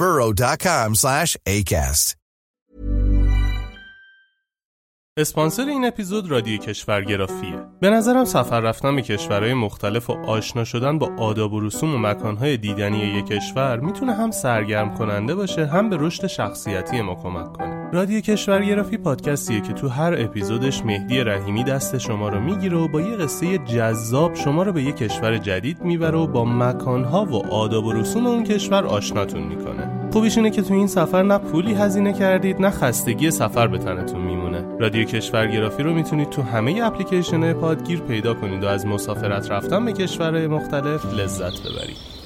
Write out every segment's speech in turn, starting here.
burrow.com slash ACAST. اسپانسر این اپیزود رادیو کشورگرافیه به نظرم سفر رفتن به کشورهای مختلف و آشنا شدن با آداب و رسوم و مکانهای دیدنی یک کشور می‌تونه هم سرگرم کننده باشه هم به رشد شخصیتی ما کمک کنه رادیو کشورگرافی پادکستیه که تو هر اپیزودش مهدی رحیمی دست شما رو می‌گیره و با یه قصه جذاب شما رو به یک کشور جدید می‌بره و با مکانها و آداب و رسوم اون کشور آشناتون می‌کنه. خوبیش اینه که تو این سفر نه پولی هزینه کردید نه خستگی سفر به تنتون میمونه. رادیو کشورگرافی رو می‌تونید تو همه اپلیکیشن پادگیر پیدا کنید و از مسافرت رفتن به کشورهای مختلف لذت ببرید.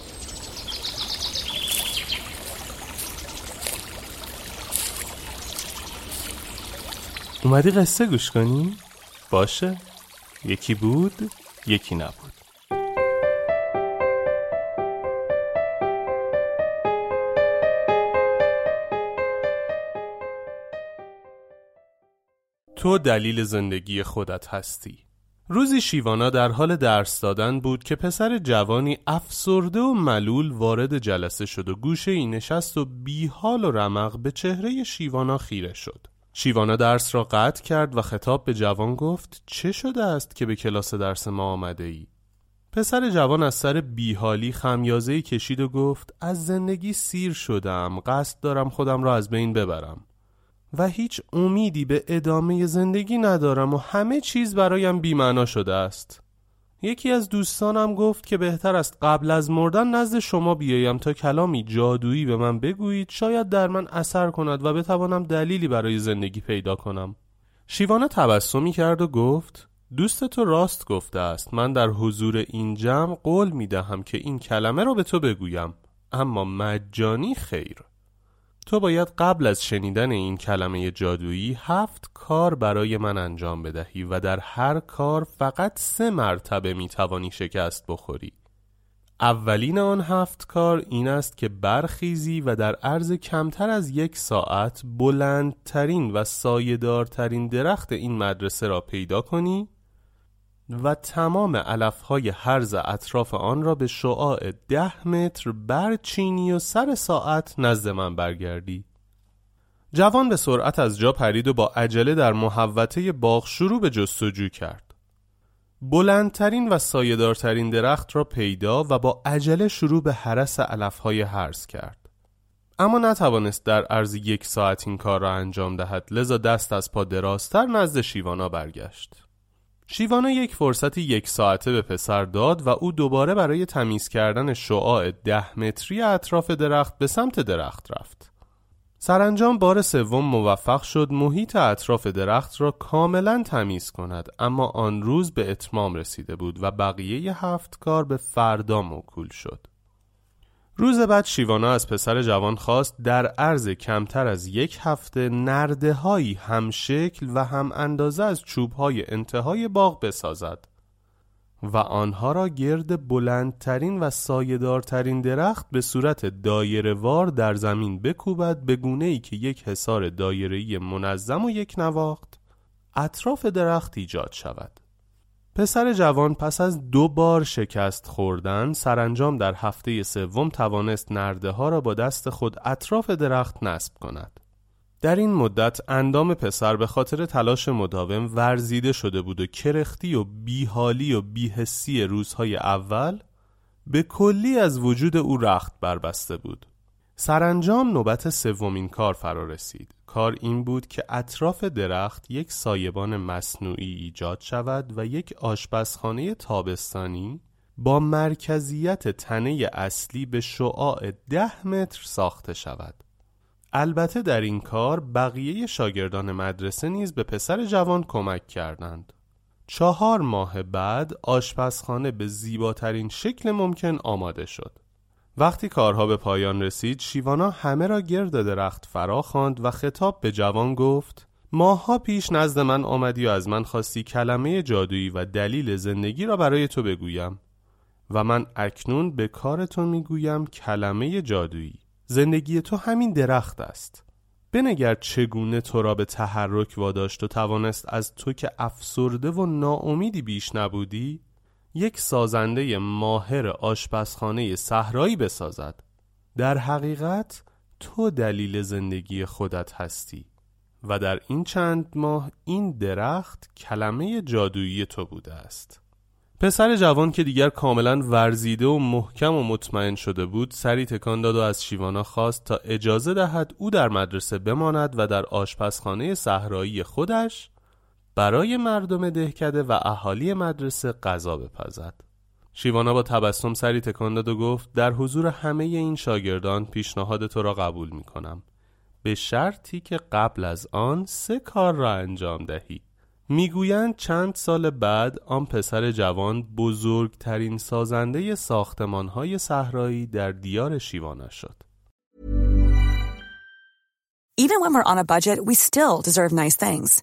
اومدی قصه گوش کنی؟ باشه. یکی بود یکی نبود. تو دلیل زندگی خودت هستی. روزی شیوانا در حال درس دادن بود که پسر جوانی افسرده و ملول وارد جلسه شد و گوشه ای نشست و بیحال و رمق به چهره شیوانا خیره شد. شیوانا درس را قطع کرد و خطاب به جوان گفت چه شده است که به کلاس درس ما آمده ای؟ پسر جوان از سر بیحالی خمیازه کشید و گفت از زندگی سیر شدم قصد دارم خودم را از بین ببرم و هیچ امیدی به ادامه زندگی ندارم و همه چیز برایم بیمعنا شده است یکی از دوستانم گفت که بهتر است قبل از مردن نزد شما بیایم تا کلامی جادویی به من بگویید شاید در من اثر کند و بتوانم دلیلی برای زندگی پیدا کنم. شیوانه تبسمی کرد و گفت دوست تو راست گفته است. من در حضور این جمع قول می دهم که این کلمه را به تو بگویم. اما مجانی خیر. تو باید قبل از شنیدن این کلمه جادویی هفت کار برای من انجام بدهی و در هر کار فقط سه مرتبه می توانی شکست بخوری. اولین آن هفت کار این است که برخیزی و در عرض کمتر از یک ساعت بلندترین و سایدارترین درخت این مدرسه را پیدا کنی و تمام علفهای هرز اطراف آن را به شعاع ده متر برچینی و سر ساعت نزد من برگردی. جوان به سرعت از جا پرید و با عجله در محوطه باغ شروع به جستجو کرد. بلندترین و سایدارترین درخت را پیدا و با عجله شروع به حرس علفهای هرز کرد. اما نتوانست در عرض یک ساعت این کار را انجام دهد لذا دست از پا درازتر نزد شیوانا برگشت. شیوانا یک فرصتی یک ساعته به پسر داد و او دوباره برای تمیز کردن شعاع ده متری اطراف درخت به سمت درخت رفت. سرانجام بار سوم موفق شد محیط اطراف درخت را کاملا تمیز کند اما آن روز به اتمام رسیده بود و بقیه هفت کار به فردا موکول شد. روز بعد شیوانا از پسر جوان خواست در عرض کمتر از یک هفته نرده هایی هم شکل و هم اندازه از چوب های انتهای باغ بسازد و آنها را گرد بلندترین و سایدارترین درخت به صورت دایرهوار در زمین بکوبد به گونه ای که یک حصار دایره‌ای منظم و یک نواخت اطراف درخت ایجاد شود. پسر جوان پس از دو بار شکست خوردن سرانجام در هفته سوم توانست نرده ها را با دست خود اطراف درخت نصب کند. در این مدت اندام پسر به خاطر تلاش مداوم ورزیده شده بود و کرختی و بیحالی و بیحسی روزهای اول به کلی از وجود او رخت بربسته بود. سرانجام نوبت سومین کار فرا رسید. کار این بود که اطراف درخت یک سایبان مصنوعی ایجاد شود و یک آشپزخانه تابستانی با مرکزیت تنه اصلی به شعاع ده متر ساخته شود. البته در این کار بقیه شاگردان مدرسه نیز به پسر جوان کمک کردند. چهار ماه بعد آشپزخانه به زیباترین شکل ممکن آماده شد. وقتی کارها به پایان رسید شیوانا همه را گرد درخت فرا خواند و خطاب به جوان گفت ماها پیش نزد من آمدی و از من خواستی کلمه جادویی و دلیل زندگی را برای تو بگویم. و من اکنون به کار تو می‌گویم کلمه جادویی. زندگی تو همین درخت است. بنگر چگونه تو را به تحرک واداشت و توانست از تو که افسرده و ناامیدی بیش نبودی؟ یک سازنده ماهر آشپزخانه صحرایی بسازد. در حقیقت تو دلیل زندگی خودت هستی و در این چند ماه این درخت کلمه جادویی تو بوده است. پسر جوان که دیگر کاملا ورزیده و محکم و مطمئن شده بود سری تکان داد و از شیوانا خواست تا اجازه دهد او در مدرسه بماند و در آشپزخانه صحرایی خودش برای مردم دهکده و اهالی مدرسه غذا بپزد. شیوانا با تبسم سری تکان داد و گفت در حضور همه این شاگردان پیشنهاد تو را قبول می کنم. به شرطی که قبل از آن سه کار را انجام دهی. می‌گویند چند سال بعد آن پسر جوان بزرگترین سازنده ساختمانهای صحرایی در دیار شیوانا شد. Even when we're on a budget, we still deserve nice things.